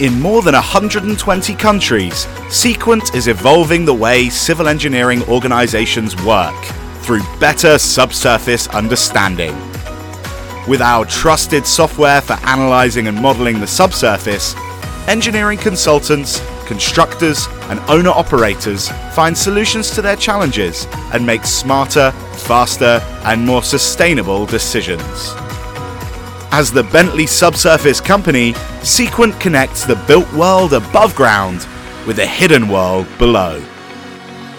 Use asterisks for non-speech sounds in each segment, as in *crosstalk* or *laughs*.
In more than 120 countries, Seequent is evolving the way civil engineering organizations work through better subsurface understanding. With our trusted software for analyzing and modeling the subsurface, engineering consultants, constructors, and owner operators find solutions to their challenges and make smarter, faster, and more sustainable decisions. As the Bentley Subsurface Company, Seequent connects the built world above ground with the hidden world below.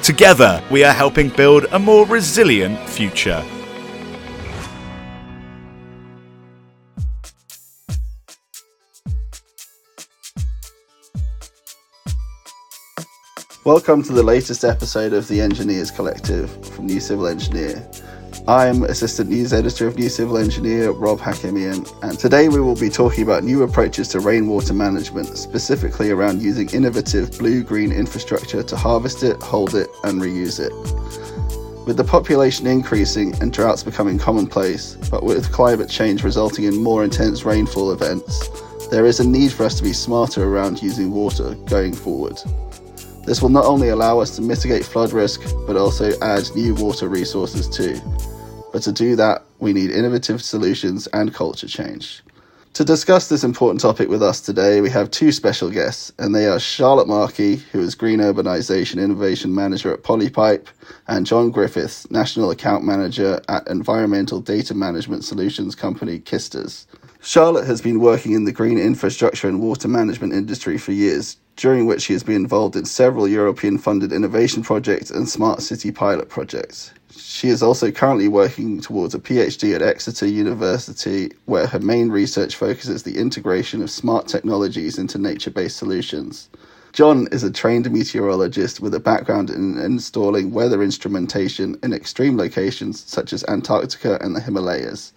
Together, we are helping build a more resilient future. Welcome to the latest episode of the Engineers Collective from New Civil Engineer. I'm Assistant News Editor of New Civil Engineer, Rob Hakimian, and today we will be talking about new approaches to rainwater management, specifically around using innovative blue green infrastructure to harvest it, hold it, and reuse it. With the population increasing and droughts becoming commonplace, but with climate change resulting in more intense rainfall events, there is a need for us to be smarter around using water going forward. This will not only allow us to mitigate flood risk, but also add new water resources too. But to do that, we need innovative solutions and culture change. To discuss this important topic with us today, we have two special guests, and they are Charlotte Markey, who is Green Urbanisation Innovation Manager at Polypipe, and John Griffiths, National Account Manager at environmental data management solutions company Kisters. Charlotte has been working in the green infrastructure and water management industry for years, during which she has been involved in several European funded innovation projects and smart city pilot projects. She is also currently working towards a PhD at Exeter University, where her main research focuses the integration of smart technologies into nature based solutions. John is a trained meteorologist with a background in installing weather instrumentation in extreme locations such as Antarctica and the Himalayas.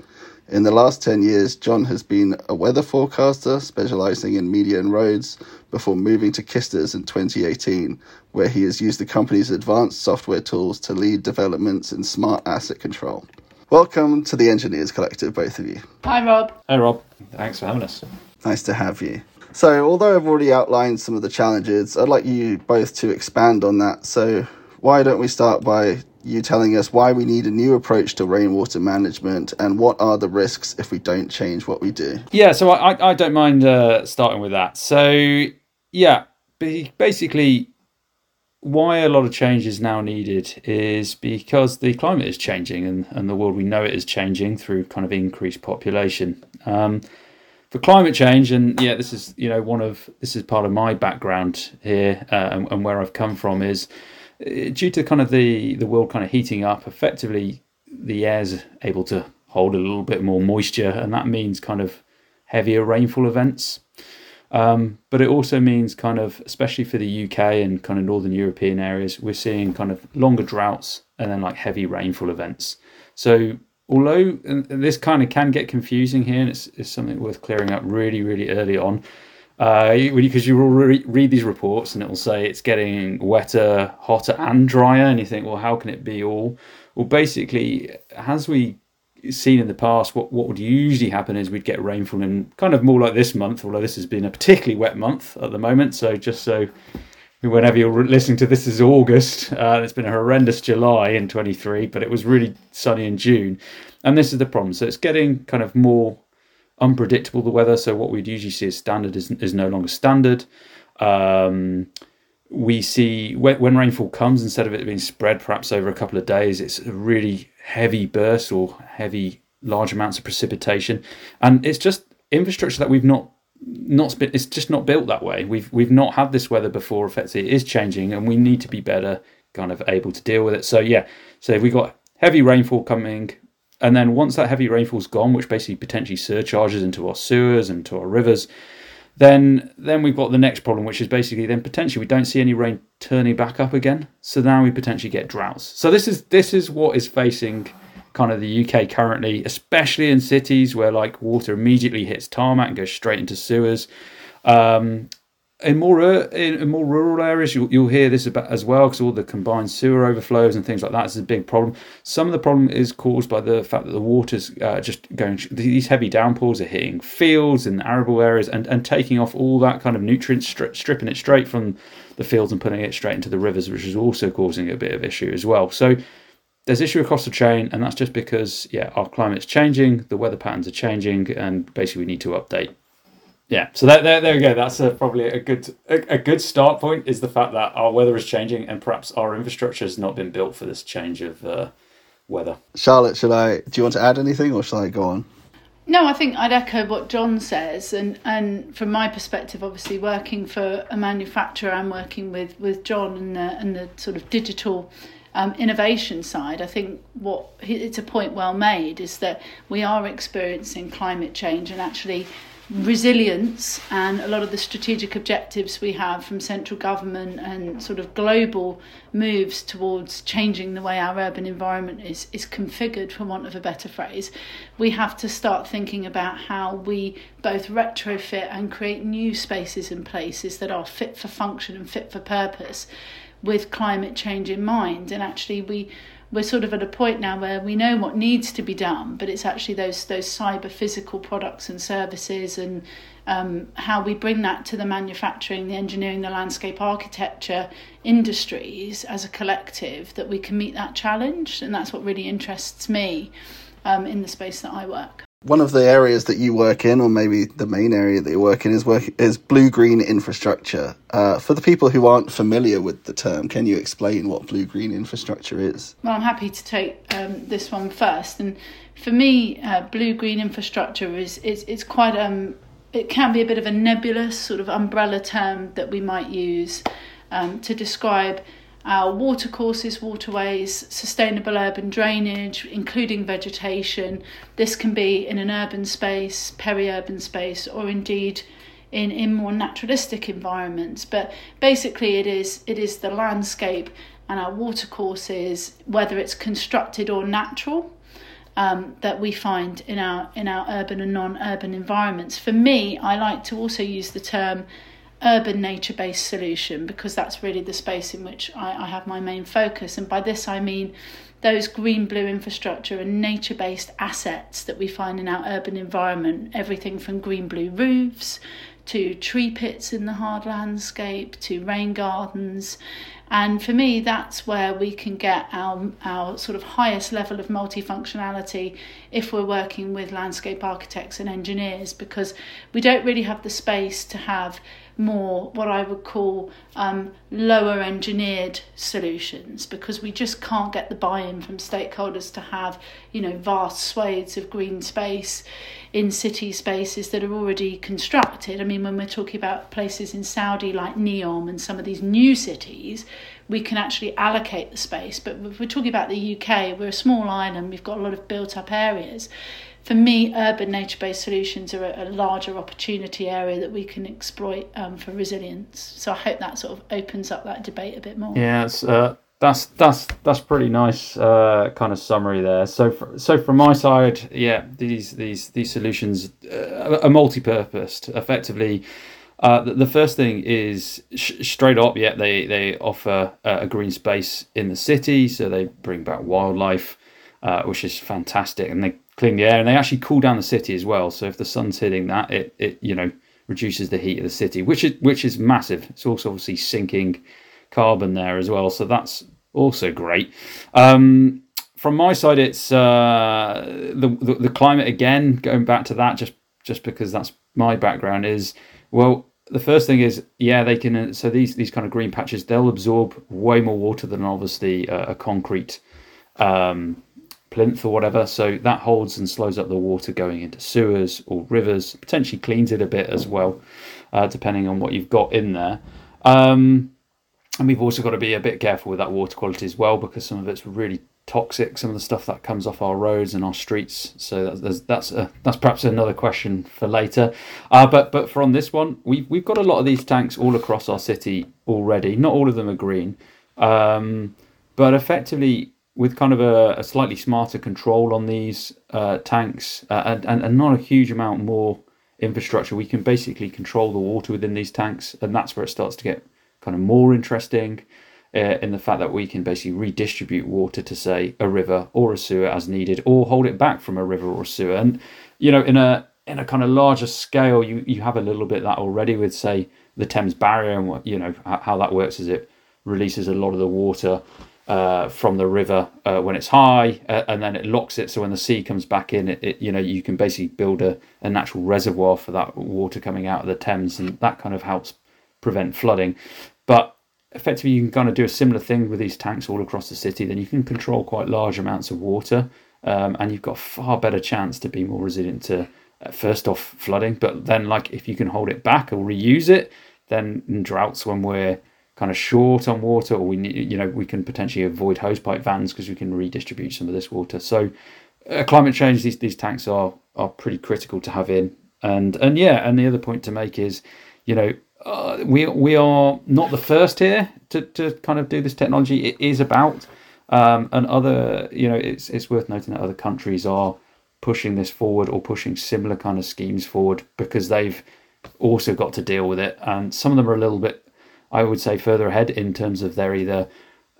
In the last 10 years, John has been a weather forecaster specializing in media and roads before moving to Kisters in 2018, where he has used the company's advanced software tools to lead developments in smart asset control. Welcome to the Engineers Collective, both of you. Hi, Rob. Hey, Rob. Thanks for having us. Nice to have you. So, although I've already outlined some of the challenges, I'd like you both to expand on that. So, why don't we start by you telling us why we need a new approach to rainwater management and what are the risks if we don't change what we do? Yeah, so I, I don't mind uh, starting with that. So, yeah, basically, why a lot of change is now needed is because the climate is changing and, and the world we know it is changing through kind of increased population. Um, for climate change, and yeah, this is you know one of this is part of my background here uh, and, and where I've come from is uh, due to kind of the the world kind of heating up. Effectively, the air's able to hold a little bit more moisture, and that means kind of heavier rainfall events. Um, but it also means kind of, especially for the UK and kind of northern European areas, we're seeing kind of longer droughts and then like heavy rainfall events. So although this kind of can get confusing here, and it's, it's something worth clearing up really, really early on. Uh, because you will re- read these reports and it will say it's getting wetter, hotter, and drier, and you think, well, how can it be all? Well, basically, as we seen in the past, what, what would usually happen is we'd get rainfall in kind of more like this month, although this has been a particularly wet month at the moment. So just so whenever you're listening to this is August, uh, it's been a horrendous July in 23, but it was really sunny in June. And this is the problem. So it's getting kind of more unpredictable, the weather. So what we'd usually see as standard is, is no longer standard. Um, we see when, when, rainfall comes, instead of it being spread perhaps over a couple of days, it's a really heavy burst or heavy large amounts of precipitation, and it's just infrastructure that we've not not it's just not built that way. We've we've not had this weather before. Effectively, it is changing, and we need to be better kind of able to deal with it. So yeah, so we've got heavy rainfall coming, and then once that heavy rainfall's gone, which basically potentially surcharges into our sewers and to our rivers, then then we've got the next problem, which is basically then potentially we don't see any rain turning back up again. So now we potentially get droughts. So this is this is what is facing kind of the UK currently, especially in cities where like water immediately hits tarmac and goes straight into sewers. Um, in more in, more rural areas, you'll, you'll hear this about as well because all the combined sewer overflows and things like that is a big problem. Some of the problem is caused by the fact that the water's uh, just going. These heavy downpours are hitting fields and arable areas and, and taking off all that kind of nutrients, stri- stripping it straight from the fields and putting it straight into the rivers, which is also causing a bit of issue as well. So there's issue across the chain, and that's just because yeah, our climate's changing, the weather patterns are changing, and basically we need to update yeah, so there, there, there we go. That's a, probably a good a, a, good start point. Is the fact that our weather is changing and perhaps our infrastructure has not been built for this change of uh, weather. Charlotte, should I? Do you want to add anything, or shall I go on? No, I think I'd echo what John says, and and from my perspective, obviously working for a manufacturer, I'm working with with John and the and the sort of digital um, innovation side, I think what it's a point well made is that we are experiencing climate change and actually resilience and a lot of the strategic objectives we have from central government and sort of global moves towards changing the way our urban environment is is configured for want of a better phrase we have to start thinking about how we both retrofit and create new spaces and places that are fit for function and fit for purpose with climate change in mind. And actually we we're sort of at a point now where we know what needs to be done, but it's actually those those cyber physical products and services and um, how we bring that to the manufacturing, the engineering, the landscape architecture industries as a collective that we can meet that challenge, and that's what really interests me um, in the space that I work. One of the areas that you work in, or maybe the main area that you work in, is work is blue green infrastructure. Uh, for the people who aren't familiar with the term, can you explain what blue green infrastructure is? Well, I'm happy to take um, this one first. And for me, uh, blue green infrastructure is it's, it's quite um it can be a bit of a nebulous sort of umbrella term that we might use um, to describe our watercourses, waterways, sustainable urban drainage, including vegetation. This can be in an urban space, peri-urban space, or indeed in, in more naturalistic environments. But basically it is it is the landscape and our watercourses, whether it's constructed or natural, um, that we find in our in our urban and non-urban environments. For me, I like to also use the term urban nature based solution because that's really the space in which I, I have my main focus. And by this I mean those green blue infrastructure and nature based assets that we find in our urban environment, everything from green blue roofs to tree pits in the hard landscape to rain gardens and for me, that's where we can get our, our sort of highest level of multifunctionality if we're working with landscape architects and engineers, because we don't really have the space to have more what I would call um, lower engineered solutions because we just can't get the buy-in from stakeholders to have you know vast swathes of green space in city spaces that are already constructed. I mean when we're talking about places in Saudi like Neom and some of these new cities we can actually allocate the space. But if we're talking about the UK, we're a small island, we've got a lot of built up areas. For me, urban nature based solutions are a, a, larger opportunity area that we can exploit um, for resilience. So I hope that sort of opens up that debate a bit more. Yeah, uh, that's that's that's pretty nice uh, kind of summary there. So for, so from my side, yeah, these these these solutions uh, are multi-purposed. Effectively, uh, the, first thing is sh- straight up, yeah, they they offer a green space in the city, so they bring back wildlife, uh, which is fantastic, and they clean the air, and they actually cool down the city as well. So if the sun's hitting that, it it you know reduces the heat of the city, which is which is massive. It's also obviously sinking carbon there as well, so that's also great. Um, from my side, it's uh, the, the the climate again. Going back to that, just just because that's my background is well the first thing is yeah they can uh, so these these kind of green patches they'll absorb way more water than obviously a, a concrete um, plinth or whatever. So that holds and slows up the water going into sewers or rivers potentially cleans it a bit as well uh, depending on what you've got in there. Um, and we've also got to be a bit careful with that water quality as well because some of it's really toxic some of the stuff that comes off our roads and our streets. So that's that's a, that's perhaps another question for later. Uh, but but for on this one we've, we've got a lot of these tanks all across our city already. Not all of them are green. Um, but effectively with kind of a, a, slightly smarter control on these uh, tanks uh, and, and, not a huge amount more infrastructure, we can basically control the water within these tanks, and that's where it starts to get kind of more interesting. Uh, in the fact that we can basically redistribute water to say a river or a sewer as needed, or hold it back from a river or a sewer, and you know in a in a kind of larger scale, you you have a little bit that already with say the Thames barrier and what you know how that works is it releases a lot of the water uh, from the river uh, when it's high, uh, and then it locks it. So when the sea comes back in, it, it, you know you can basically build a, a natural reservoir for that water coming out of the Thames, and that kind of helps prevent flooding. But effectively, you can kind of do a similar thing with these tanks all across the city. Then you can control quite large amounts of water, um, and you've got far better chance to be more resilient to uh, first off flooding, but then like if you can hold it back or reuse it, then in droughts when we're kind of short on water, or we need, you know, we can potentially avoid hosepipe bans because we can redistribute some of this water. So, uh, climate change, these these tanks are are pretty critical to have in. And and yeah, and the other point to make is, you know, uh, we we are not the first here to to kind of do this technology. It is about, um, and other, you know, it's it's worth noting that other countries are pushing this forward or pushing similar kind of schemes forward because they've also got to deal with it. And some of them are a little bit I would say further ahead in terms of they're either,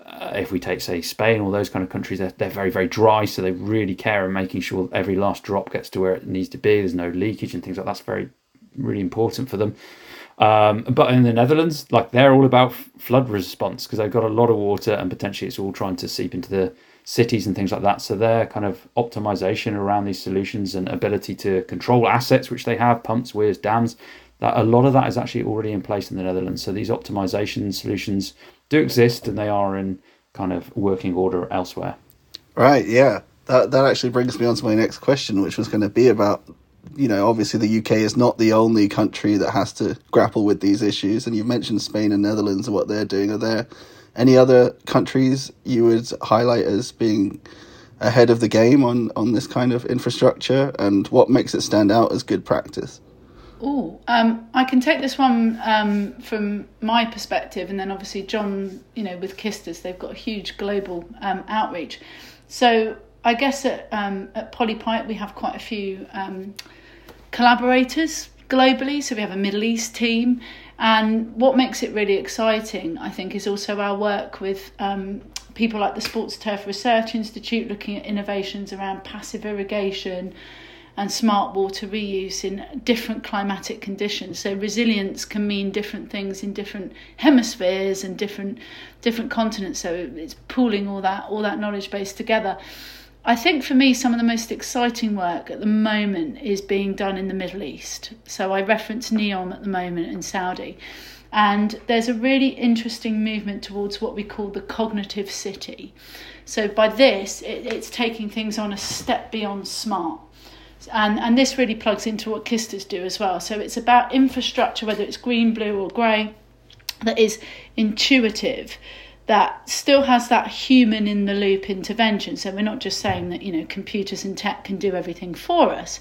uh, if we take say Spain or those kind of countries, they're, they're very very dry, so they really care in making sure every last drop gets to where it needs to be. There's no leakage and things like that. that's very really important for them. Um, but in the Netherlands, like they're all about flood response because they've got a lot of water and potentially it's all trying to seep into the cities and things like that. So their kind of optimization around these solutions and ability to control assets, which they have, pumps, weirs, dams, that a lot of that is actually already in place in the Netherlands. So these optimization solutions do exist and they are in kind of working order elsewhere. Right, yeah. That that actually brings me on to my next question, which was going to be about you know, obviously the UK is not the only country that has to grapple with these issues, and you've mentioned Spain and Netherlands and what they're doing. Are there any other countries you would highlight as being ahead of the game on, on this kind of infrastructure, and what makes it stand out as good practice? Oh, um, I can take this one um, from my perspective, and then obviously John, you know, with Kisters, they've got a huge global um, outreach. So I guess at um, at Polypipe we have quite a few um, collaborators globally. So we have a Middle East team, and what makes it really exciting, I think, is also our work with um, people like the Sports Turf Research Institute, looking at innovations around passive irrigation and smart water reuse in different climatic conditions. So resilience can mean different things in different hemispheres and different different continents. So it's pooling all that all that knowledge base together. I think for me, some of the most exciting work at the moment is being done in the Middle East. So I reference NEOM at the moment in Saudi. And there's a really interesting movement towards what we call the cognitive city. So by this, it, it's taking things on a step beyond smart and and this really plugs into what Kisters do as well. So it's about infrastructure, whether it's green, blue, or grey, that is intuitive, that still has that human in the loop intervention. So we're not just saying that you know computers and tech can do everything for us,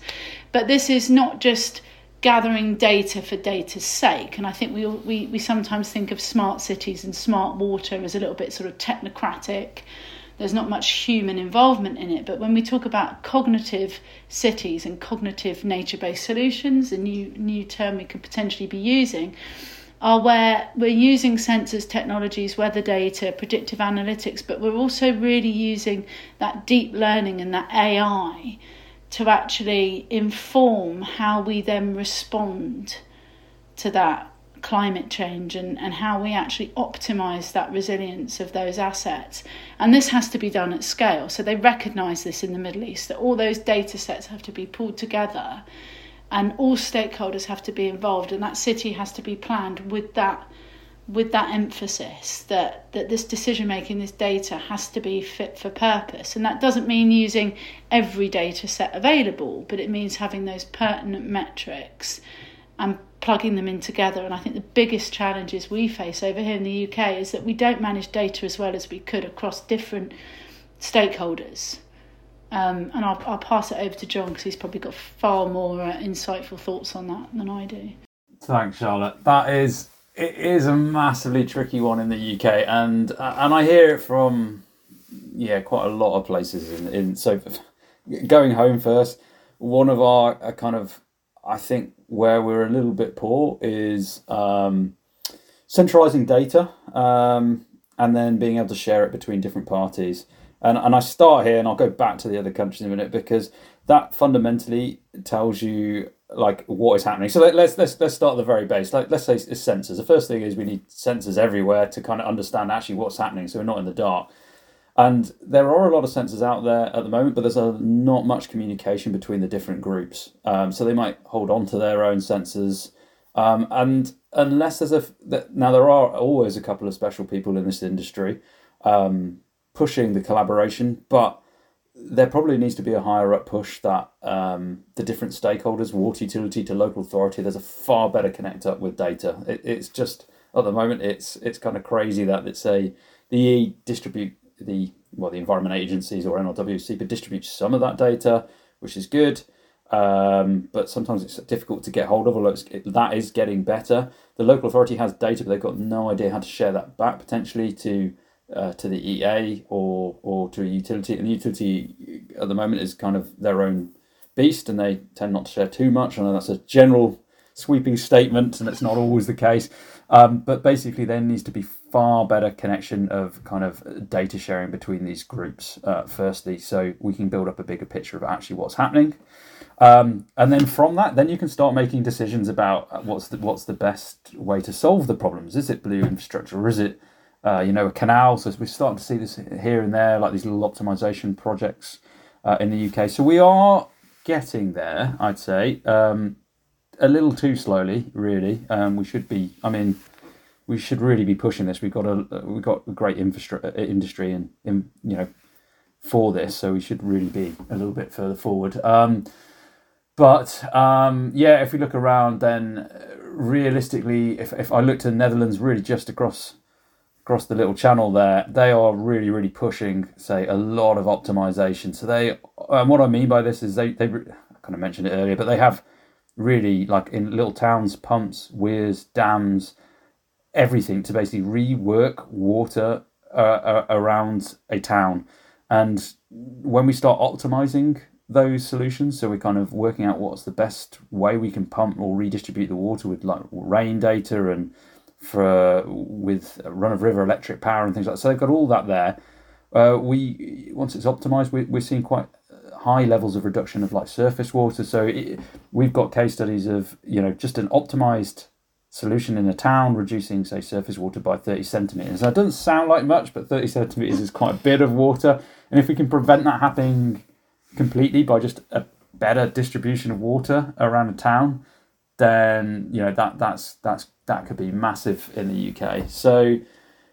but this is not just gathering data for data's sake. And I think we we we sometimes think of smart cities and smart water as a little bit sort of technocratic there's not much human involvement in it. But when we talk about cognitive cities and cognitive nature based solutions, a new, new term we could potentially be using, are where we're using sensors, technologies, weather data, predictive analytics, but we're also really using that deep learning and that AI to actually inform how we then respond to that climate change and, and how we actually optimize that resilience of those assets. And this has to be done at scale. So they recognize this in the Middle East that all those data sets have to be pulled together and all stakeholders have to be involved and that city has to be planned with that with that emphasis that, that this decision making, this data has to be fit for purpose. And that doesn't mean using every data set available, but it means having those pertinent metrics and plugging them in together. And I think the biggest challenges we face over here in the UK is that we don't manage data as well as we could across different stakeholders. Um, and I'll, I'll pass it over to John because he's probably got far more uh, insightful thoughts on that than I do. Thanks, Charlotte. That is it is a massively tricky one in the UK, and uh, and I hear it from yeah quite a lot of places. In, in so *laughs* going home first, one of our uh, kind of I think where we're a little bit poor is um, centralizing data um, and then being able to share it between different parties. And, and I start here and I'll go back to the other countries in a minute because that fundamentally tells you like what is happening. So let, us let's let's start at the very base. Like let's say it's sensors. The first thing is we need sensors everywhere to kind of understand actually what's happening, so we're not in the dark. And there are a lot of sensors out there at the moment, but there's a, not much communication between the different groups. Um, so they might hold on to their own sensors. Um, and unless there's a now there are always a couple of special people in this industry um, pushing the collaboration, but there probably needs to be a higher up push that um, the different stakeholders, water utility to local authority, there's a far better connect up with data. It, it's just at the moment it's it's kind of crazy that it's a the EA distribute the well the environment agencies or NRWC but distribute some of that data, which is good. Um, but sometimes it's difficult to get hold of. Although it, that is getting better. The local authority has data, but they've got no idea how to share that back potentially to uh, to the EA or or to a utility. And the utility at the moment is kind of their own beast, and they tend not to share too much. I know that's a general sweeping statement, and it's not always the case. Um, but basically, there needs to be far better connection of kind of data sharing between these groups. Uh, firstly, so we can build up a bigger picture of actually what's happening. Um, and then from that, then you can start making decisions about what's the what's the best way to solve the problems. Is it blue infrastructure, or is it uh, you know, a canal. So we're starting to see this here and there, like these little optimization projects uh, in the UK. So we are getting there, I'd say, um, a little too slowly, really. Um, we should be. I mean, we should really be pushing this. We've got a we've got a great infrastructure uh, industry and in, you know for this, so we should really be a little bit further forward. Um, but um, yeah, if we look around, then uh, realistically, if, if I look to the Netherlands, really just across across the little channel there, they are really, really pushing, say, a lot of optimization. So they, and what I mean by this is they, they, I kind of mentioned it earlier, but they have really like in little towns, pumps, weirs, dams, everything to basically rework water uh, uh, around a town. And when we start optimizing those solutions, so we're kind of working out what's the best way we can pump or redistribute the water with like rain data and for with run of river electric power and things like that. So they've got all that there. Uh, we once it's optimized, we, we're seeing quite high levels of reduction of like surface water. So it, we've got case studies of you know just an optimized solution in a town reducing say surface water by 30 centimeters. That doesn't sound like much, but 30 centimeters is quite a bit of water. And if we can prevent that happening completely by just a better distribution of water around a town, then you know that that's that's that could be massive in the UK. So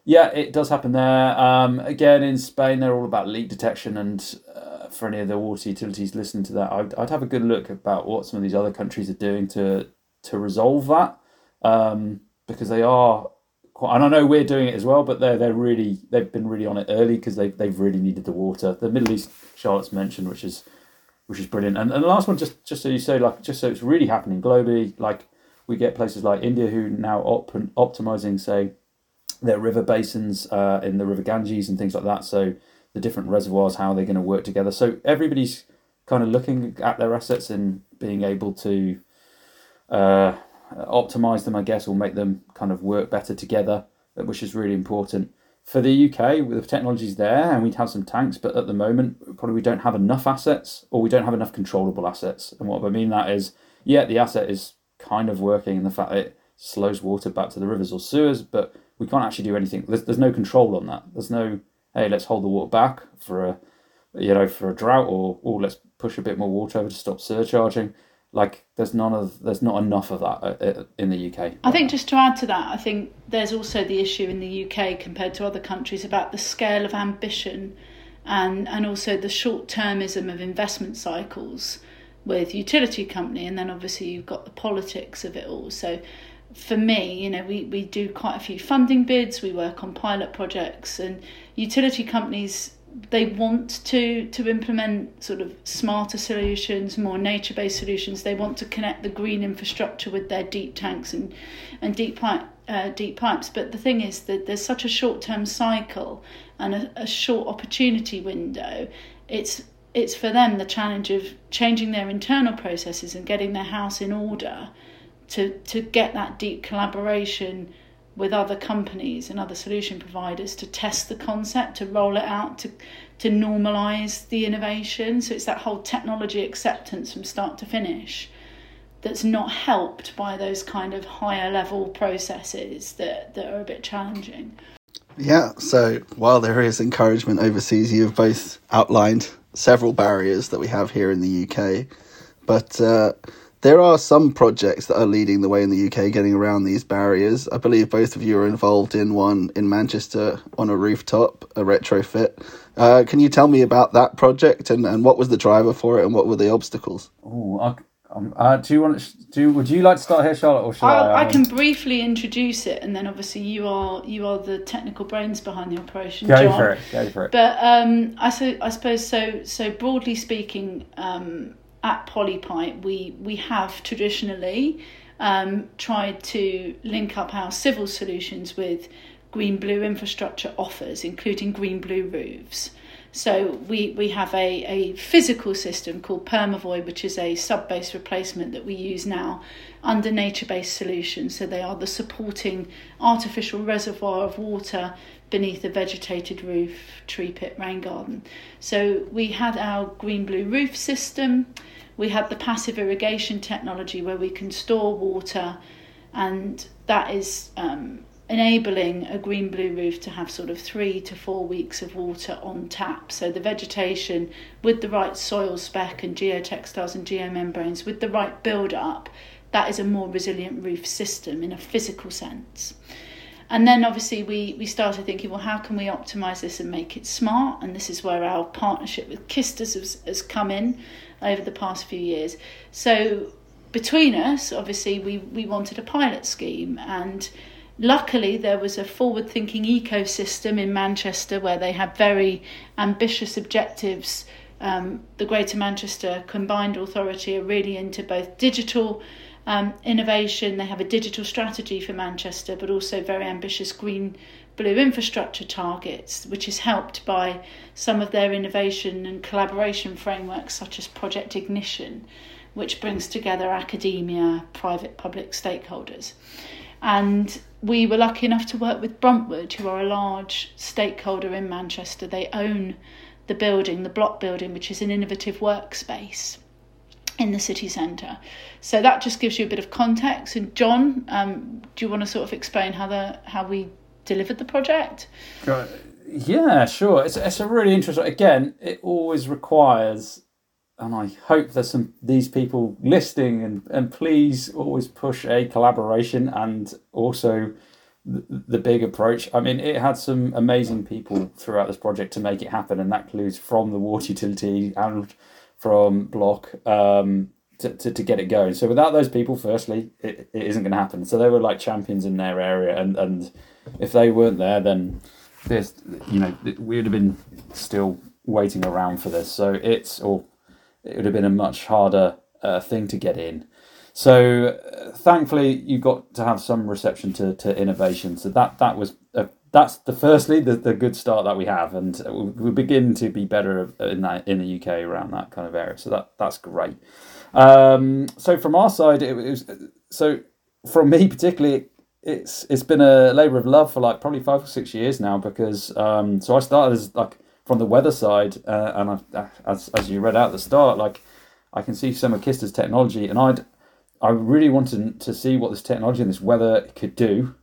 yeah, it does happen there. Um, again, in Spain, they're all about leak detection, and uh, for any of the water utilities listening to that, I'd, I'd have a good look about what some of these other countries are doing to to resolve that, um, because they are quite. And I know we're doing it as well, but they're they're really they've been really on it early because they they've really needed the water. The Middle East, Charlotte's mentioned, which is which is brilliant. And, and the last one, just just so you say, like, just so it's really happening globally, like we get places like India who now op- optimizing, say, their river basins uh, in the River Ganges and things like that. So the different reservoirs, how they're going to work together. So everybody's kind of looking at their assets and being able to uh, optimize them, I guess, or make them kind of work better together, which is really important for the UK, with the technology's there and we'd have some tanks, but at the moment, probably we don't have enough assets or we don't have enough controllable assets. And what I mean that is, yeah, the asset is kind of working in the fact it slows water back to the rivers or sewers, but we can't actually do anything. There's, there's no control on that. There's no, hey, let's hold the water back for a, you know, for a drought or, or let's push a bit more water over to stop surcharging like there's none of there's not enough of that uh, uh, in the UK. I think just to add to that, I think there's also the issue in the UK compared to other countries about the scale of ambition and and also the short-termism of investment cycles with utility company and then obviously you've got the politics of it all. So for me, you know, we, we do quite a few funding bids, we work on pilot projects and utility companies they want to to implement sort of smarter solutions, more nature based solutions. They want to connect the green infrastructure with their deep tanks and and deep pipe uh, deep pipes. But the thing is that there's such a short term cycle and a, a short opportunity window. It's it's for them the challenge of changing their internal processes and getting their house in order to to get that deep collaboration with other companies and other solution providers to test the concept, to roll it out, to to normalize the innovation. So it's that whole technology acceptance from start to finish that's not helped by those kind of higher level processes that, that are a bit challenging. Yeah, so while there is encouragement overseas, you've both outlined several barriers that we have here in the UK, but uh, there are some projects that are leading the way in the UK getting around these barriers. I believe both of you are involved in one in Manchester on a rooftop, a retrofit. Uh, can you tell me about that project and, and what was the driver for it and what were the obstacles? Oh, um, uh, do you want to, do? Would you like to start here, Charlotte, or shall I? I, I can briefly introduce it, and then obviously you are you are the technical brains behind the operation. Go John. for it. Go for it. But um, I so I suppose so. So broadly speaking, um, at Polypipe, we we have traditionally um, tried to link up our civil solutions with green blue infrastructure offers, including green blue roofs. So we, we have a, a physical system called Permavoid, which is a sub-base replacement that we use now under nature-based solutions. So they are the supporting artificial reservoir of water beneath a vegetated roof, tree pit, rain garden. So we had our green blue roof system. We had the passive irrigation technology where we can store water, and that is um, enabling a green blue roof to have sort of three to four weeks of water on tap. So the vegetation with the right soil spec and geotextiles and geomembranes with the right build up, that is a more resilient roof system in a physical sense. And then obviously we, we started thinking, well, how can we optimize this and make it smart? And this is where our partnership with Kisters has, has come in over the past few years. So between us, obviously, we, we wanted a pilot scheme and luckily there was a forward thinking ecosystem in Manchester where they had very ambitious objectives. Um, the Greater Manchester Combined Authority are really into both digital um, innovation, they have a digital strategy for Manchester, but also very ambitious green blue infrastructure targets, which is helped by some of their innovation and collaboration frameworks, such as Project Ignition, which brings together academia, private, public stakeholders. And we were lucky enough to work with Bruntwood, who are a large stakeholder in Manchester. They own the building, the block building, which is an innovative workspace in the city centre. So that just gives you a bit of context. And John, um, do you want to sort of explain how the how we delivered the project? Yeah, sure. It's it's a really interesting. Again, it always requires and I hope there's some these people listening and, and please always push a collaboration and also the, the big approach. I mean, it had some amazing people throughout this project to make it happen, and that includes from the water utility and from Block um, to, to, to get it going. So without those people, firstly, it, it isn't going to happen. So they were like champions in their area, and, and if they weren't there, then this, you know, we would have been still waiting around for this. So it's or it would have been a much harder uh, thing to get in. So uh, thankfully, you got to have some reception to, to innovation. So that that was uh, that's the firstly the, the good start that we have, and we begin to be better in that in the UK around that kind of area. So that that's great. Um, so from our side, it, it was so from me particularly. It's it's been a labour of love for like probably five or six years now because um, so I started as like from the weather side, uh, and I, uh, as as you read out at the start, like I can see some of Kisters' technology, and I'd I really wanted to see what this technology and this weather could do,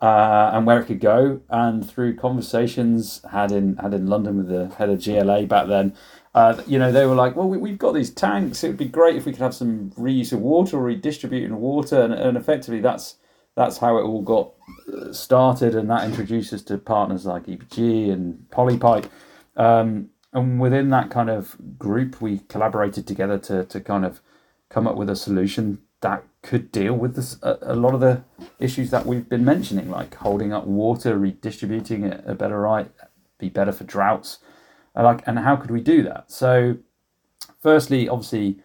uh, and where it could go. And through conversations had in had in London with the head of GLA back then, uh, you know, they were like, well, we, have got these tanks. It would be great if we could have some reuse of water or redistributing water, and, and effectively that's that's how it all got uh, started, and that introduced us to partners like EPG and Polypipe. Um, and within that kind of group, we collaborated together to, to kind of come up with a solution that could deal with this, a, a lot of the issues that we've been mentioning, like holding up water, redistributing it a better right, be better for droughts. Like, and how could we do that? So, firstly, obviously,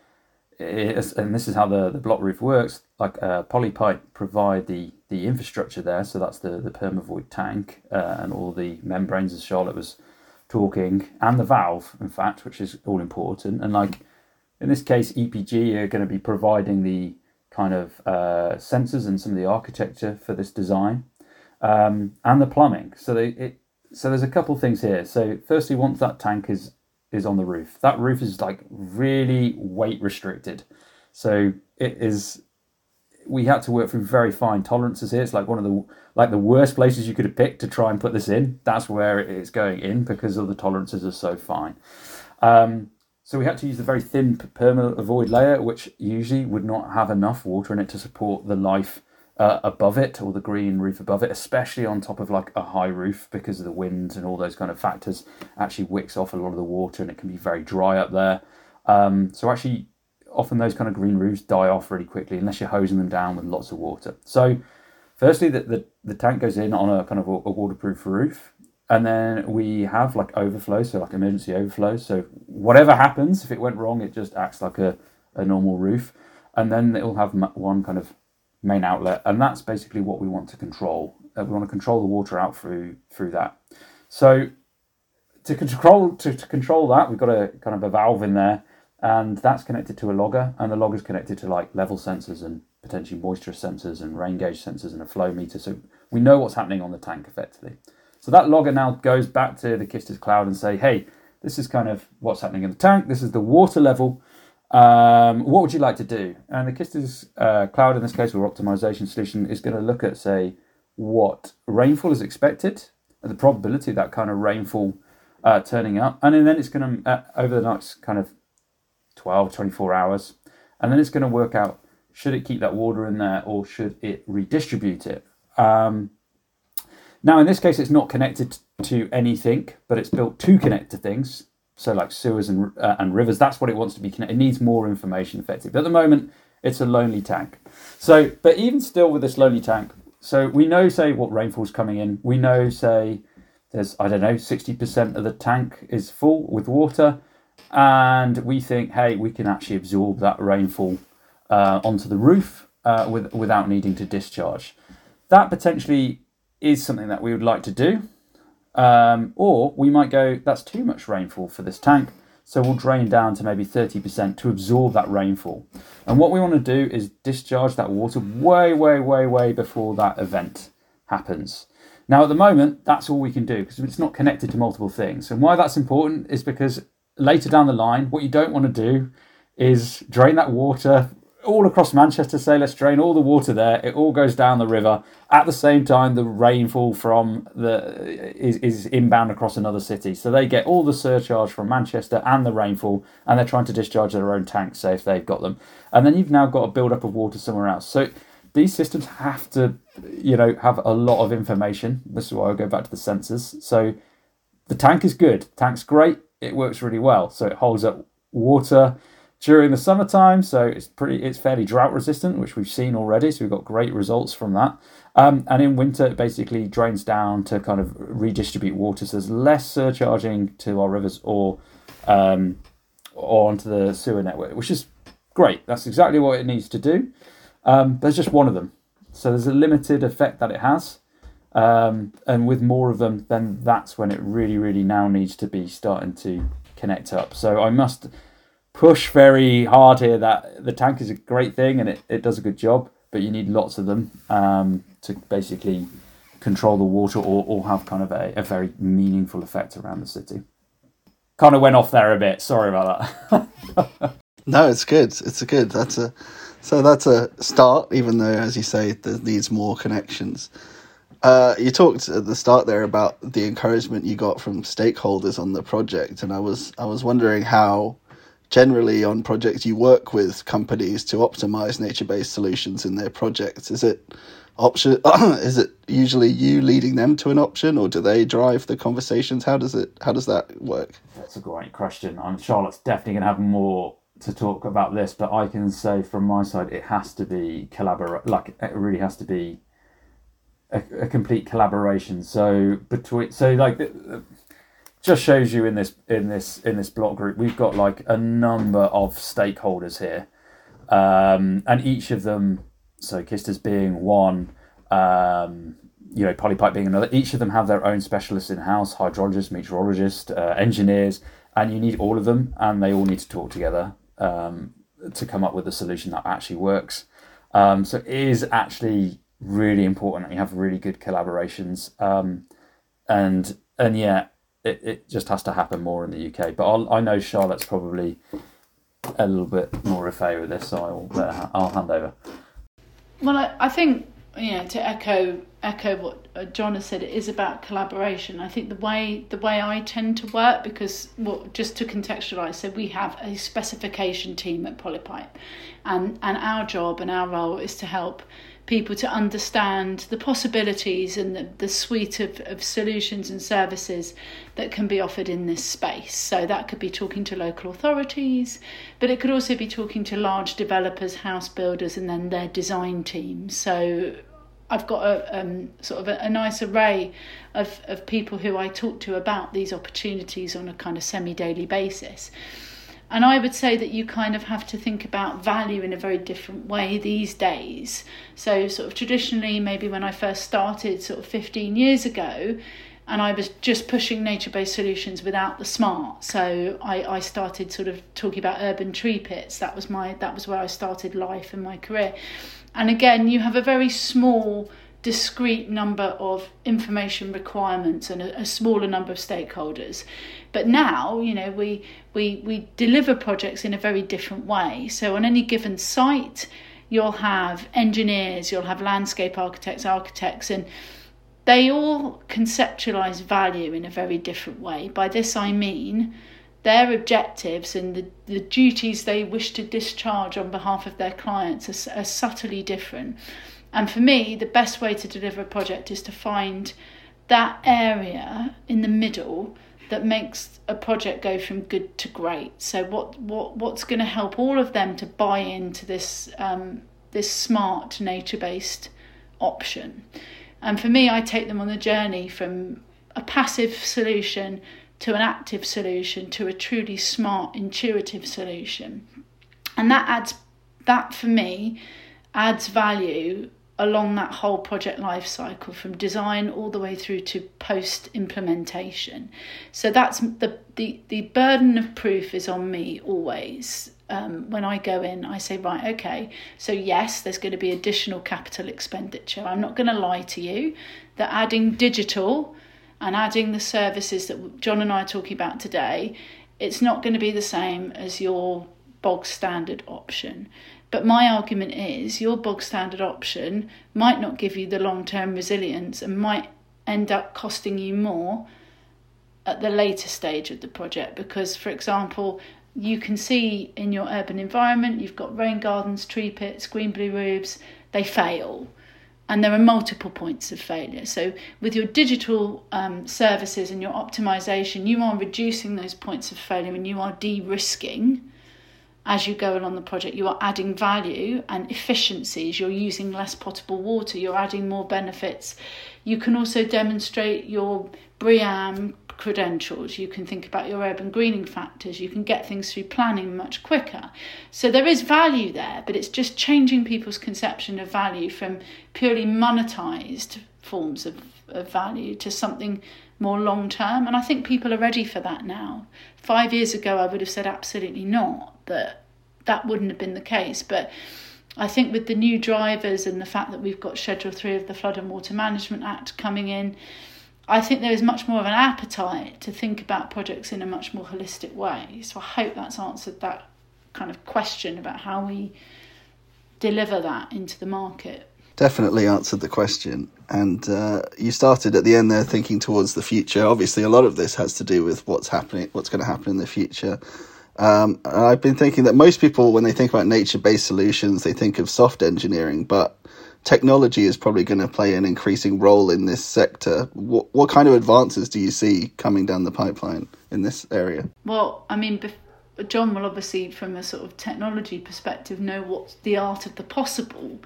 and this is how the, the block roof works. Like uh, Polypipe provide the the infrastructure there, so that's the the Permavoid tank uh, and all the membranes, as Charlotte was talking, and the valve, in fact, which is all important. And like in this case, EPG are going to be providing the kind of uh, sensors and some of the architecture for this design, um, and the plumbing. So they, it, so there's a couple things here. So firstly, once that tank is is on the roof, that roof is like really weight restricted. So it is. We had to work through very fine tolerances here. It's like one of the like the worst places you could have picked to try and put this in. That's where it is going in because of the tolerances are so fine. Um, so we had to use the very thin Permavoid layer, which usually would not have enough water in it to support the life uh, above it or the green roof above it, especially on top of like a high roof because of the wind and all those kind of factors. Actually, wicks off a lot of the water and it can be very dry up there. Um, so actually, often those kind of green roofs die off really quickly unless you're hosing them down with lots of water. So, firstly, the, the, the tank goes in on a kind of a, a waterproof roof. And then we have like overflow, so like emergency overflow. So whatever happens, if it went wrong, it just acts like a, a normal roof. And then it'll have one kind of main outlet, and that's basically what we want to control. Uh, we want to control the water out through through that. So to control to, to control that, we've got a kind of a valve in there, and that's connected to a logger, and the logger is connected to like level sensors and potentially moisture sensors and rain gauge sensors and a flow meter. So we know what's happening on the tank effectively. So that logger now goes back to the Kisters cloud and say, hey, this is kind of what's happening in the tank. This is the water level. Um, what would you like to do? And the Kisters uh, cloud, in this case, or optimization solution, is going to look at, say, what rainfall is expected, the probability of that kind of rainfall uh, turning up. And then it's going to, uh, over the next kind of 12, 24 hours, and then it's going to work out should it keep that water in there or should it redistribute it? Um, now, in this case, it's not connected to anything, but it's built to connect to things. So, like sewers and, uh, and rivers, that's what it wants to be connected. It needs more information effectively. But at the moment, it's a lonely tank. So, but even still with this lonely tank, so we know, say, what rainfall's coming in. We know, say, there's, I don't know, 60% of the tank is full with water. And we think, hey, we can actually absorb that rainfall uh, onto the roof uh, with, without needing to discharge. That potentially is something that we would like to do. Um, or we might go, that's too much rainfall for this tank, so we'll drain down to maybe 30% to absorb that rainfall. And what we want to do is discharge that water way, way, way, way before that event happens. Now, at the moment, that's all we can do because it's not connected to multiple things. And why that's important is because later down the line, what you don't want to do is drain that water all across Manchester say let's drain all the water there. It all goes down the river. At the same time, the rainfall from the is, is inbound across another city. So they get all the surcharge from Manchester and the rainfall, and they're trying to discharge their own tanks, say if they've got them. And then you've now got a build up of water somewhere else. So these systems have to, you know, have a lot of information. This is why I go back to the sensors. So the tank is good. Tank's great. It works really well. So it holds up water during the summertime, so it's pretty it's fairly drought resistant, which we've seen already. So we've got great results from that. Um, and in winter, it basically drains down to kind of redistribute water, so there's less surcharging to our rivers or um, or onto the sewer network, which is great. That's exactly what it needs to do. Um, there's just one of them, so there's a limited effect that it has. Um, and with more of them, then that's when it really, really now needs to be starting to connect up. So I must push very hard here that the tank is a great thing and it, it does a good job, but you need lots of them um, to basically control the water or, or have kind of a, a very meaningful effect around the city. Kind of went off there a bit. Sorry about that. *laughs* no, it's good. It's a good. That's a so that's a start. Even though, as you say, there needs more connections. Uh, you talked at the start there about the encouragement you got from stakeholders on the project, and I was I was wondering how generally on projects you work with companies to optimize nature-based solutions in their projects. Is it option *coughs* is it usually you leading them to an option or do they drive the conversations? How does it how does that work? That's a great question. I'm charlotte's definitely going to have more to talk about this but i can say from my side it has to be collaborate like it really has to be a, a complete collaboration. So between so like just shows you in this in this in this block group we've got like a number of stakeholders here. Um, and each of them so Kisters being one um, you know polypipe being another each of them have their own specialists in house hydrologists meteorologists uh, engineers and you need all of them and they all need to talk together um, to come up with a solution that actually works. Um, so it is actually really important that you have really good collaborations. Um, and and yeah, it, it just has to happen more in the UK. But I'll, I know Charlotte's probably a little bit more of favour with this, so I'll I'll hand over. Well, I, I think you know to echo echo what uh, John has said, it is about collaboration. I think the way the way I tend to work because well, just to contextualise, so we have a specification team at Polypipe, and and our job and our role is to help people to understand the possibilities and the, the suite of, of solutions and services that can be offered in this space. So that could be talking to local authorities, but it could also be talking to large developers, house builders, and then their design teams. So I've got a um, sort of a, a, nice array of, of people who I talk to about these opportunities on a kind of semi daily basis. And I would say that you kind of have to think about value in a very different way these days. So, sort of traditionally, maybe when I first started, sort of 15 years ago, and I was just pushing nature based solutions without the smart. So I, I started sort of talking about urban tree pits. That was my that was where I started life and my career. And again, you have a very small discrete number of information requirements and a, a, smaller number of stakeholders. But now, you know, we, we, we deliver projects in a very different way. So on any given site, you'll have engineers, you'll have landscape architects, architects, and they all conceptualize value in a very different way. By this I mean their objectives and the, the duties they wish to discharge on behalf of their clients are, are subtly different. And for me, the best way to deliver a project is to find that area in the middle that makes a project go from good to great. So what what what's going to help all of them to buy into this um, this smart nature based option? And for me, I take them on the journey from a passive solution to an active solution to a truly smart, intuitive solution, and that adds that for me adds value along that whole project life cycle from design all the way through to post implementation so that's the, the the burden of proof is on me always um, when I go in, I say, right, okay, so yes, there's going to be additional capital expenditure. I'm not going to lie to you that adding digital and adding the services that John and I are talking about today, it's not going to be the same as your bog standard option. But my argument is your bog standard option might not give you the long term resilience and might end up costing you more at the later stage of the project because, for example, you can see in your urban environment you've got rain gardens, tree pits, green blue roofs, they fail. And there are multiple points of failure. So, with your digital um, services and your optimization, you are reducing those points of failure and you are de risking as you go along the project, you are adding value and efficiencies. You're using less potable water, you're adding more benefits. You can also demonstrate your BREEAM credentials. You can think about your urban greening factors. You can get things through planning much quicker. So there is value there, but it's just changing people's conception of value from purely monetized forms of, of value to something more long term. And I think people are ready for that now. Five years ago, I would have said absolutely not, that that wouldn't have been the case. But I think with the new drivers and the fact that we've got Schedule 3 of the Flood and Water Management Act coming in, I think there is much more of an appetite to think about projects in a much more holistic way. So I hope that's answered that kind of question about how we deliver that into the market definitely answered the question. And uh, you started at the end there thinking towards the future. Obviously, a lot of this has to do with what's happening, what's going to happen in the future. Um, I've been thinking that most people, when they think about nature-based solutions, they think of soft engineering, but technology is probably going to play an increasing role in this sector. What, what kind of advances do you see coming down the pipeline in this area? Well, I mean, John will obviously, from a sort of technology perspective, know what's the art of the possible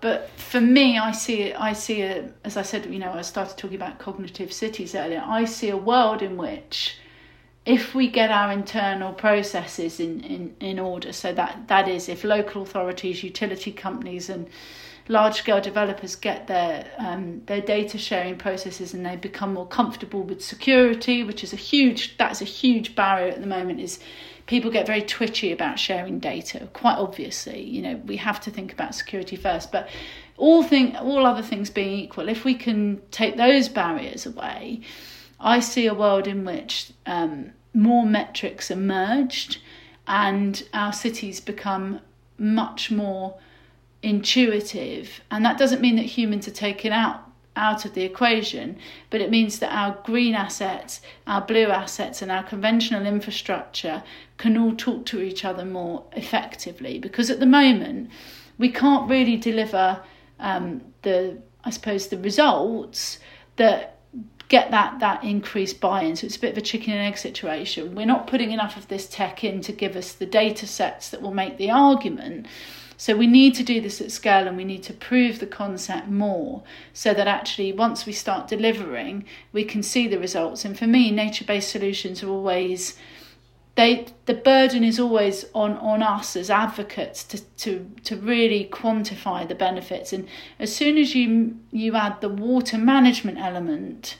but for me, I see it. I see it as I said. You know, I started talking about cognitive cities earlier. I see a world in which, if we get our internal processes in, in, in order, so that that is if local authorities, utility companies, and large scale developers get their um, their data sharing processes and they become more comfortable with security, which is a huge that's a huge barrier at the moment. Is people get very twitchy about sharing data. Quite obviously, you know, we have to think about security first, but all thing all other things being equal, if we can take those barriers away, I see a world in which um, more metrics are merged and our cities become much more intuitive. And that doesn't mean that humans are taken out out of the equation, but it means that our green assets, our blue assets, and our conventional infrastructure can all talk to each other more effectively. Because at the moment, we can't really deliver um, the, I suppose, the results that get that that increased buy-in. So it's a bit of a chicken and egg situation. We're not putting enough of this tech in to give us the data sets that will make the argument. So we need to do this at scale and we need to prove the concept more so that actually once we start delivering, we can see the results. And for me, nature-based solutions are always they the burden is always on on us as advocates to to to really quantify the benefits and as soon as you you add the water management element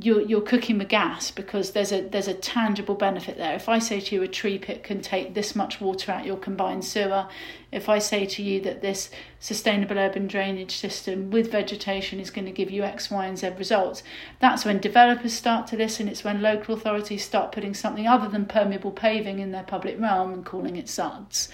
you're you're cooking the gas because there's a there's a tangible benefit there. If I say to you a tree pit can take this much water out your combined sewer, if I say to you that this sustainable urban drainage system with vegetation is going to give you X, Y, and Z results, that's when developers start to listen. It's when local authorities start putting something other than permeable paving in their public realm and calling it SUDS.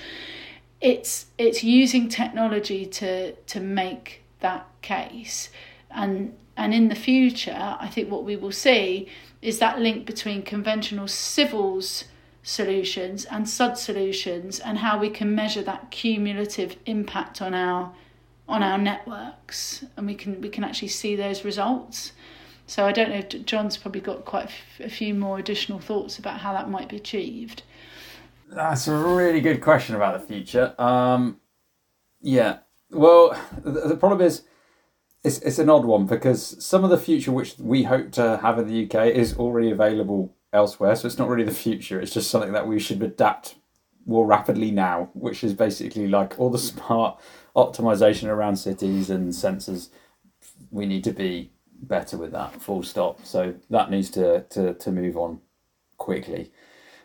It's it's using technology to to make that case and and in the future, I think what we will see is that link between conventional civils solutions and SUD solutions and how we can measure that cumulative impact on our on our networks and we can we can actually see those results. So I don't know John's probably got quite a few more additional thoughts about how that might be achieved. That's a really good question about the future. Um, yeah. Well, the, the problem is it's it's an odd one because some of the future which we hope to have in the UK is already available elsewhere. So it's not really the future. It's just something that we should adapt more rapidly now, which is basically like all the *laughs* smart optimization around cities and sensors. We need to be better with that. Full stop. So that needs to to to move on quickly.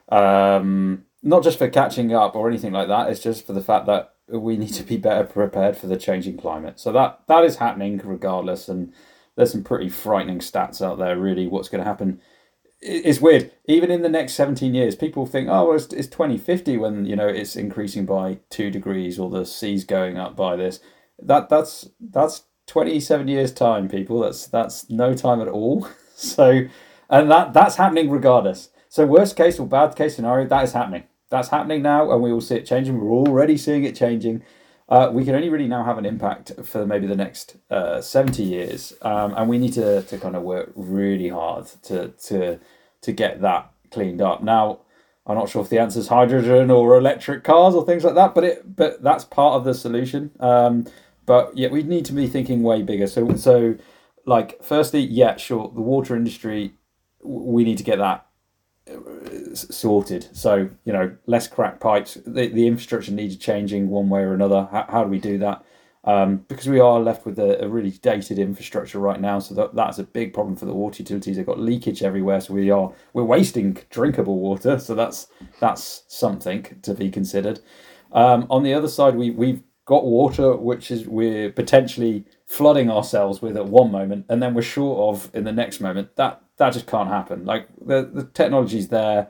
Um, not just for catching up or anything like that. It's just for the fact that we need to be better prepared for the changing climate. So that that is happening regardless, and there's some pretty frightening stats out there. Really, what's going to happen? It's weird. Even in the next 17 years, people think, oh, well, it's, it's 2050 when you know it's increasing by two degrees or the sea's going up by this. That that's that's 27 years time, people. That's that's no time at all. *laughs* So, and that that's happening regardless. So worst case or bad case scenario, that is happening that's happening now, and we will see it changing. We're already seeing it changing. Uh, we can only really now have an impact for maybe the next uh, 70 years, um, and we need to, to kind of work really hard to to to get that cleaned up. Now, I'm not sure if the answer is hydrogen or electric cars or things like that, but it but that's part of the solution. Um, but yeah, we need to be thinking way bigger. So so like firstly, yeah, sure, the water industry, we need to get that sorted. So you know, less crack pipes. The, the infrastructure needs changing one way or another. How, how do we do that? Um, because we are left with a, a, really dated infrastructure right now, so that, that's a big problem for the water utilities. They've got leakage everywhere, so we are we're wasting drinkable water. So that's that's something to be considered. Um, on the other side, we we've got water which is we're potentially flooding ourselves with at one moment, and then we're short of in the next moment. That that just can't happen. Like the the technology's there,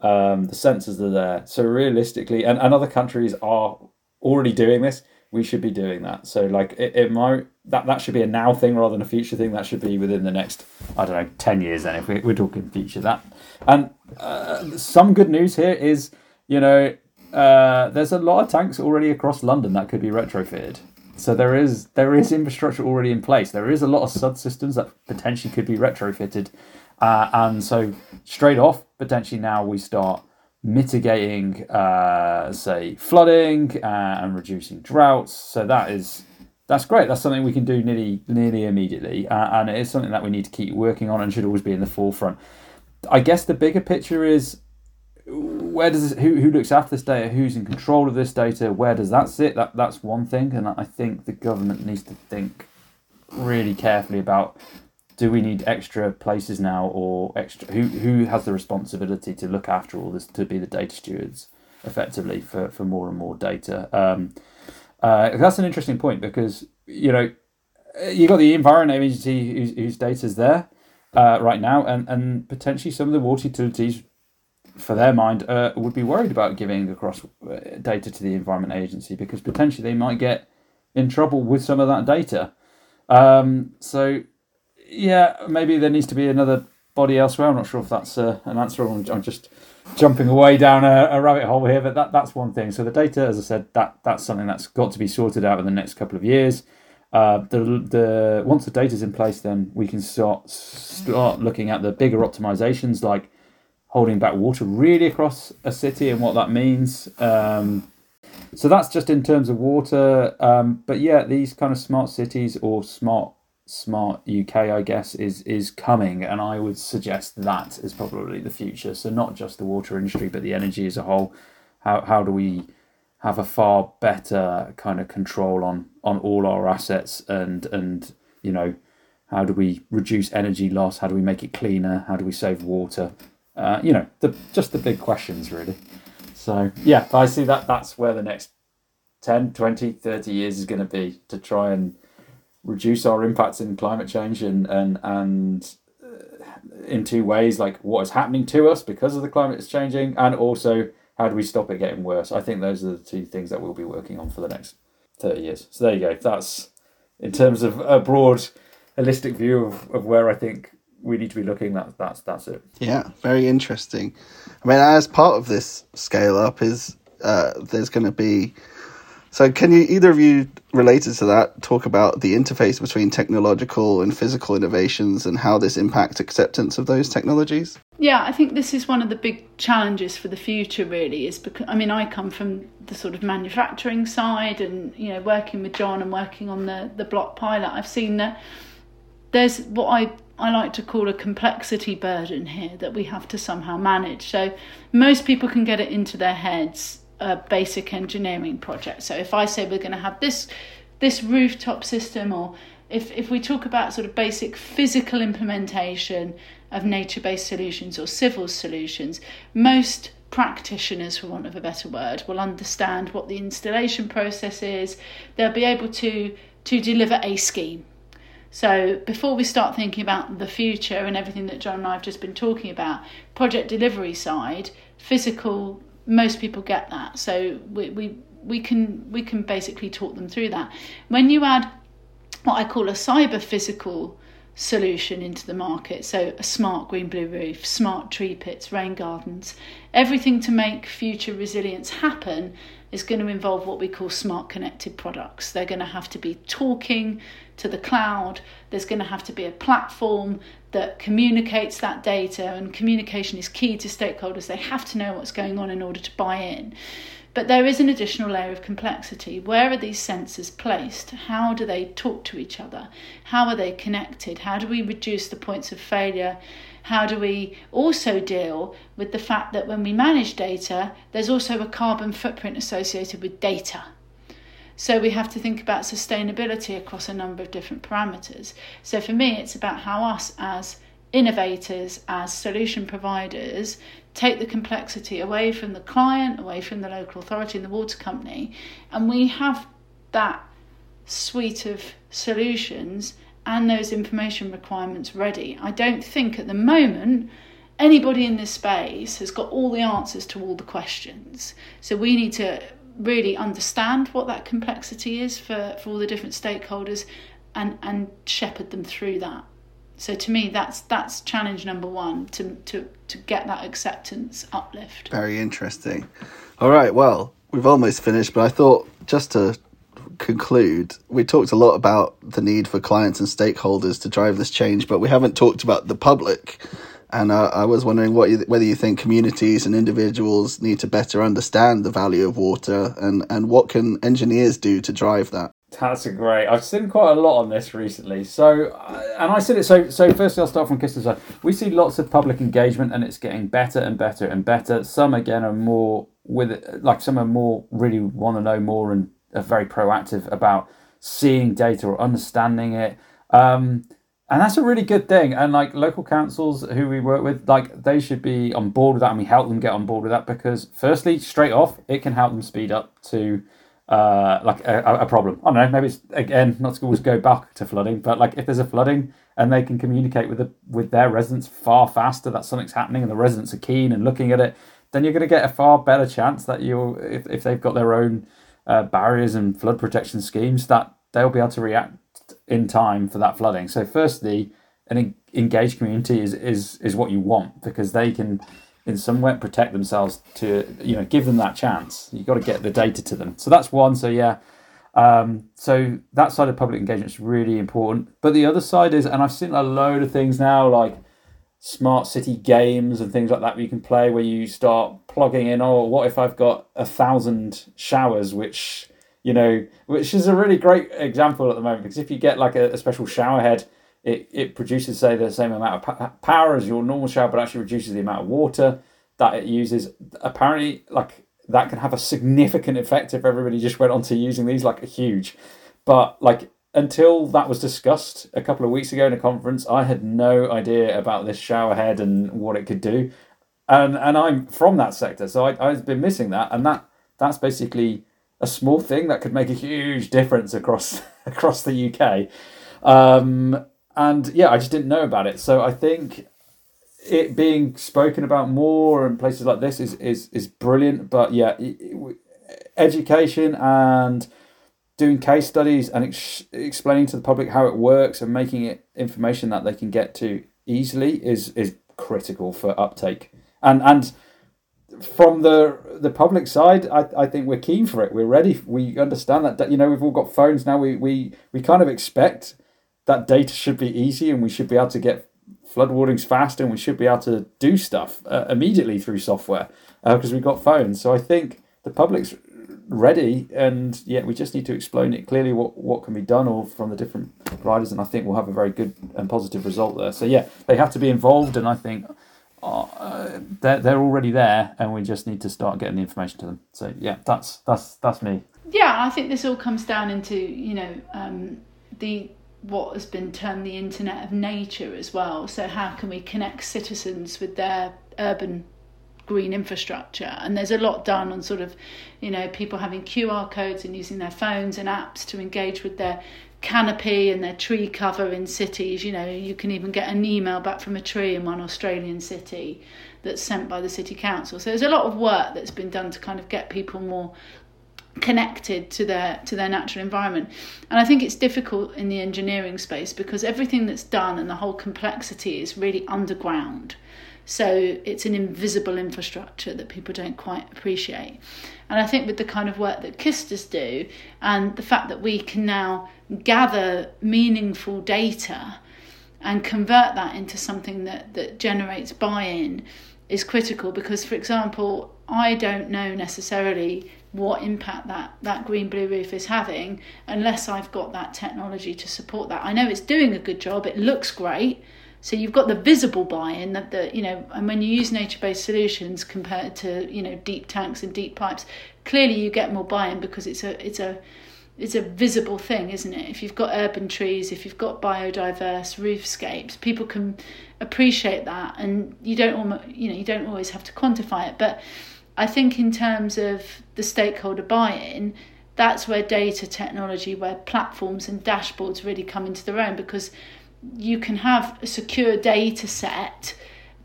um, the sensors are there. So realistically, and, and other countries are already doing this. We should be doing that. So like it, it might that that should be a now thing rather than a future thing. That should be within the next I don't know ten years. Then if we, we're talking future that, and uh, some good news here is you know uh, there's a lot of tanks already across London that could be retrofitted. So there is there is infrastructure already in place. There is a lot of sud systems that potentially could be retrofitted, uh, and so straight off potentially now we start mitigating, uh, say, flooding uh, and reducing droughts. So that is that's great. That's something we can do nearly nearly immediately, uh, and it is something that we need to keep working on and should always be in the forefront. I guess the bigger picture is where does who who looks after this data? Who's in control of this data? Where does that sit? That that's one thing, and I think the government needs to think really carefully about do we need extra places now or extra who who has the responsibility to look after all this to be the data stewards effectively for, for more and more data um, uh, that's an interesting point because you know you got the environment agency whose, whose data is there uh, right now and, and potentially some of the water utilities for their mind uh, would be worried about giving across uh, data to the environment agency because potentially they might get in trouble with some of that data um, so yeah, maybe there needs to be another body elsewhere. I'm not sure if that's uh, an answer. I'm, I'm just jumping away down a, a, rabbit hole here, but that, that's one thing. So the data, as I said, that that's something that's got to be sorted out in the next couple of years. Uh, the the once the data's in place, then we can start start looking at the bigger optimizations like holding back water really across a city and what that means. Um, so that's just in terms of water. Um, but yeah, these kind of smart cities or smart smart UK, I guess, is is coming, and I would suggest that is probably the future. So not just the water industry, but the energy as a whole. How how do we have a far better kind of control on on all our assets and and you know how do we reduce energy loss? How do we make it cleaner? How do we save water? Uh, you know, the just the big questions really. So yeah, I see that that's where the next 10, 20, 30 years is going to be to try and reduce our impacts in climate change and and and uh, in two ways like what is happening to us because of the climate is changing and also how do we stop it getting worse. I think those are the two things that we'll be working on for the next 30 years. So there you go. That's in terms of a broad holistic view of, of where i think we need to be looking that that's that's it yeah very interesting i mean as part of this scale up is uh, there's going to be so, can you either of you, related to that, talk about the interface between technological and physical innovations and how this impacts acceptance of those technologies? Yeah, I think this is one of the big challenges for the future. Really, is because I mean, I come from the sort of manufacturing side, and you know, working with John and working on the the block pilot, I've seen that there's what I I like to call a complexity burden here that we have to somehow manage. So most people can get it into their heads a basic engineering project. So if I say we're going to have this this rooftop system or if, if we talk about sort of basic physical implementation of nature based solutions or civil solutions, most practitioners, for want of a better word, will understand what the installation process is. They'll be able to, to deliver a scheme. So before we start thinking about the future and everything that John and I have just been talking about, project delivery side, physical most people get that. So we, we we can we can basically talk them through that. When you add what I call a cyber physical solution into the market, so a smart green blue roof, smart tree pits, rain gardens, everything to make future resilience happen is going to involve what we call smart connected products. They're going to have to be talking to the cloud. There's going to have to be a platform that communicates that data, and communication is key to stakeholders. They have to know what's going on in order to buy in. But there is an additional layer of complexity. Where are these sensors placed? How do they talk to each other? How are they connected? How do we reduce the points of failure? How do we also deal with the fact that when we manage data, there's also a carbon footprint associated with data? So we have to think about sustainability across a number of different parameters. So for me, it's about how us as innovators, as solution providers, take the complexity away from the client, away from the local authority and the water company, and we have that suite of solutions and those information requirements ready. I don't think at the moment anybody in this space has got all the answers to all the questions. So we need to really understand what that complexity is for, for all the different stakeholders and, and shepherd them through that. So to me, that's that's challenge number one to to to get that acceptance uplift. Very interesting. All right, well, we've almost finished, but I thought just to conclude, we talked a lot about the need for clients and stakeholders to drive this change, but we haven't talked about the public and uh, I was wondering what you, whether you think communities and individuals need to better understand the value of water, and, and what can engineers do to drive that? That's a great. I've seen quite a lot on this recently. So, uh, and I said it. So, so firstly, I'll start from Kisters' side. We see lots of public engagement, and it's getting better and better and better. Some again are more with it, like some are more really want to know more and are very proactive about seeing data or understanding it. Um, and that's a really good thing. And like local councils who we work with, like they should be on board with that, and we help them get on board with that because, firstly, straight off, it can help them speed up to uh, like a, a problem. I don't know, maybe it's again not to always go back to flooding, but like if there's a flooding and they can communicate with the with their residents far faster that something's happening and the residents are keen and looking at it, then you're going to get a far better chance that you if, if they've got their own uh, barriers and flood protection schemes that they'll be able to react in time for that flooding. So firstly, an engaged community is is is what you want because they can in some way protect themselves to you know give them that chance. You've got to get the data to them. So that's one. So yeah um, so that side of public engagement is really important. But the other side is and i've seen a load of things now like smart city games and things like that where you can play where you start plugging in oh what if i've got a thousand showers? Which you know which is a really great example at the moment because if you get like a, a special shower head it, it produces say the same amount of power as your normal shower but actually reduces the amount of water that it uses. Apparently like that can have a significant effect if everybody just went on to using these like a huge. But like until that was discussed a couple of weeks ago in a conference i had no idea about this shower head and what it could do and and i'm from that sector so I, i've been missing that and that that's basically a small thing that could make a huge difference across *laughs* across the uk um, and yeah, I just didn't know about it. So I think it being spoken about more in places like this is is is brilliant. But yeah, education and doing case studies and ex- explaining to the public how it works and making it information that they can get to easily is is critical for uptake. And and from the the public side, I, I think we're keen for it. We're ready. We understand that you know we've all got phones now. We we we kind of expect that data should be easy and we should be able to get flood warnings fast and we should be able to do stuff uh, immediately through software because uh, we've got phones. So I think the public's ready and yeah, we just need to explain it clearly what, what can be done or from the different providers and I think we'll have a very good and positive result there. So yeah, they have to be involved and I think uh, they're, they're already there and we just need to start getting the information to them. So yeah, that's that's that's me. Yeah, I think this all comes down into, you know, um, the what has been termed the internet of nature as well. So, how can we connect citizens with their urban green infrastructure? And there's a lot done on sort of, you know, people having QR codes and using their phones and apps to engage with their canopy and their tree cover in cities. You know, you can even get an email back from a tree in one Australian city that's sent by the city council. So there's a lot of work that's been done to kind of get people more connected to their to their natural environment and i think it's difficult in the engineering space because everything that's done and the whole complexity is really underground so it's an invisible infrastructure that people don't quite appreciate and i think with the kind of work that Kisters do and the fact that we can now gather meaningful data and convert that into something that that generates buy-in is critical because for example i don't know necessarily what impact that, that green blue roof is having unless I've got that technology to support that. I know it's doing a good job, it looks great. So you've got the visible buy-in that the you know, and when you use nature-based solutions compared to you know deep tanks and deep pipes, clearly you get more buy-in because it's a it's a it's a visible thing, isn't it? If you've got urban trees, if you've got biodiverse roofscapes, people can appreciate that, and you don't almost you know you don't always have to quantify it, but I think in terms of the stakeholder buy-in, that's where data technology, where platforms and dashboards really come into their own because you can have a secure data set,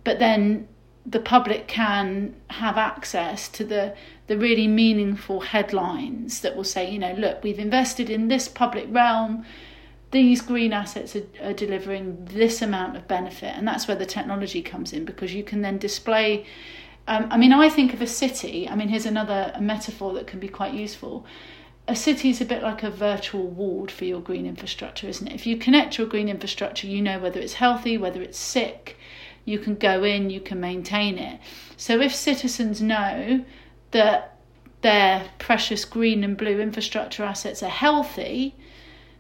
but then the public can have access to the the really meaningful headlines that will say, you know, look, we've invested in this public realm. These green assets are, are delivering this amount of benefit, and that's where the technology comes in because you can then display um, I mean, I think of a city. I mean, here's another metaphor that can be quite useful. A city is a bit like a virtual ward for your green infrastructure, isn't it? If you connect your green infrastructure, you know whether it's healthy, whether it's sick. You can go in, you can maintain it. So if citizens know that their precious green and blue infrastructure assets are healthy,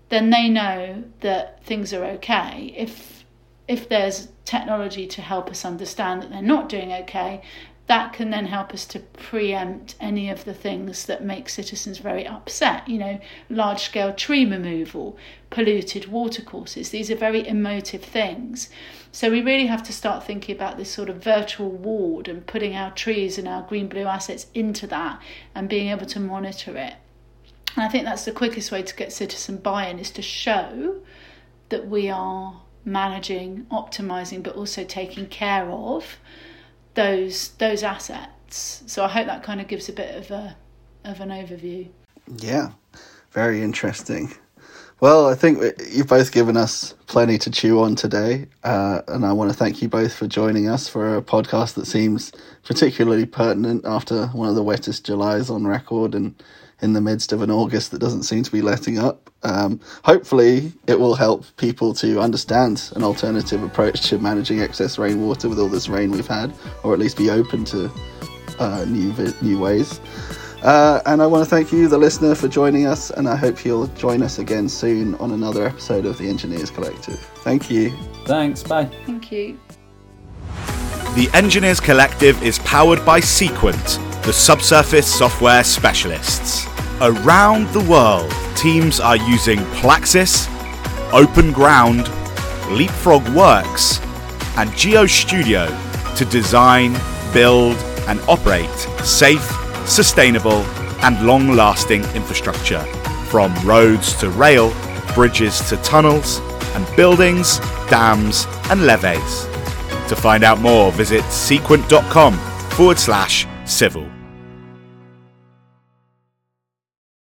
then they know that things are okay. If if there's technology to help us understand that they're not doing okay, that can then help us to preempt any of the things that make citizens very upset. You know, large scale tree removal, polluted watercourses. These are very emotive things. So we really have to start thinking about this sort of virtual ward and putting our trees and our green blue assets into that and being able to monitor it. And I think that's the quickest way to get citizen buy in is to show that we are managing, optimizing, but also taking care of those those assets. So I hope that kind of gives a bit of a of an overview. Yeah, very interesting. Well, I think you've both given us plenty to chew on today, uh, and I want to thank you both for joining us for a podcast that seems particularly pertinent after one of the wettest Julys on record and in the midst of an August that doesn't seem to be letting up. Um, hopefully, it will help people to understand an alternative approach to managing excess rainwater with all this rain we've had, or at least be open to uh, new new ways. Uh, and I want to thank you, the listener, for joining us, and I hope you'll join us again soon on another episode of the Engineers Collective. Thank you. Thanks. Bye. Thank you. The Engineers Collective is powered by Seequent, the subsurface software specialists. Around the world, teams are using Plaxis, Open Ground, Leapfrog Works, and GeoStudio to design, build, and operate safe, sustainable, and long lasting infrastructure from roads to rail, bridges to tunnels, and buildings, dams, and levees. To find out more, visit seequent.com forward slash civil.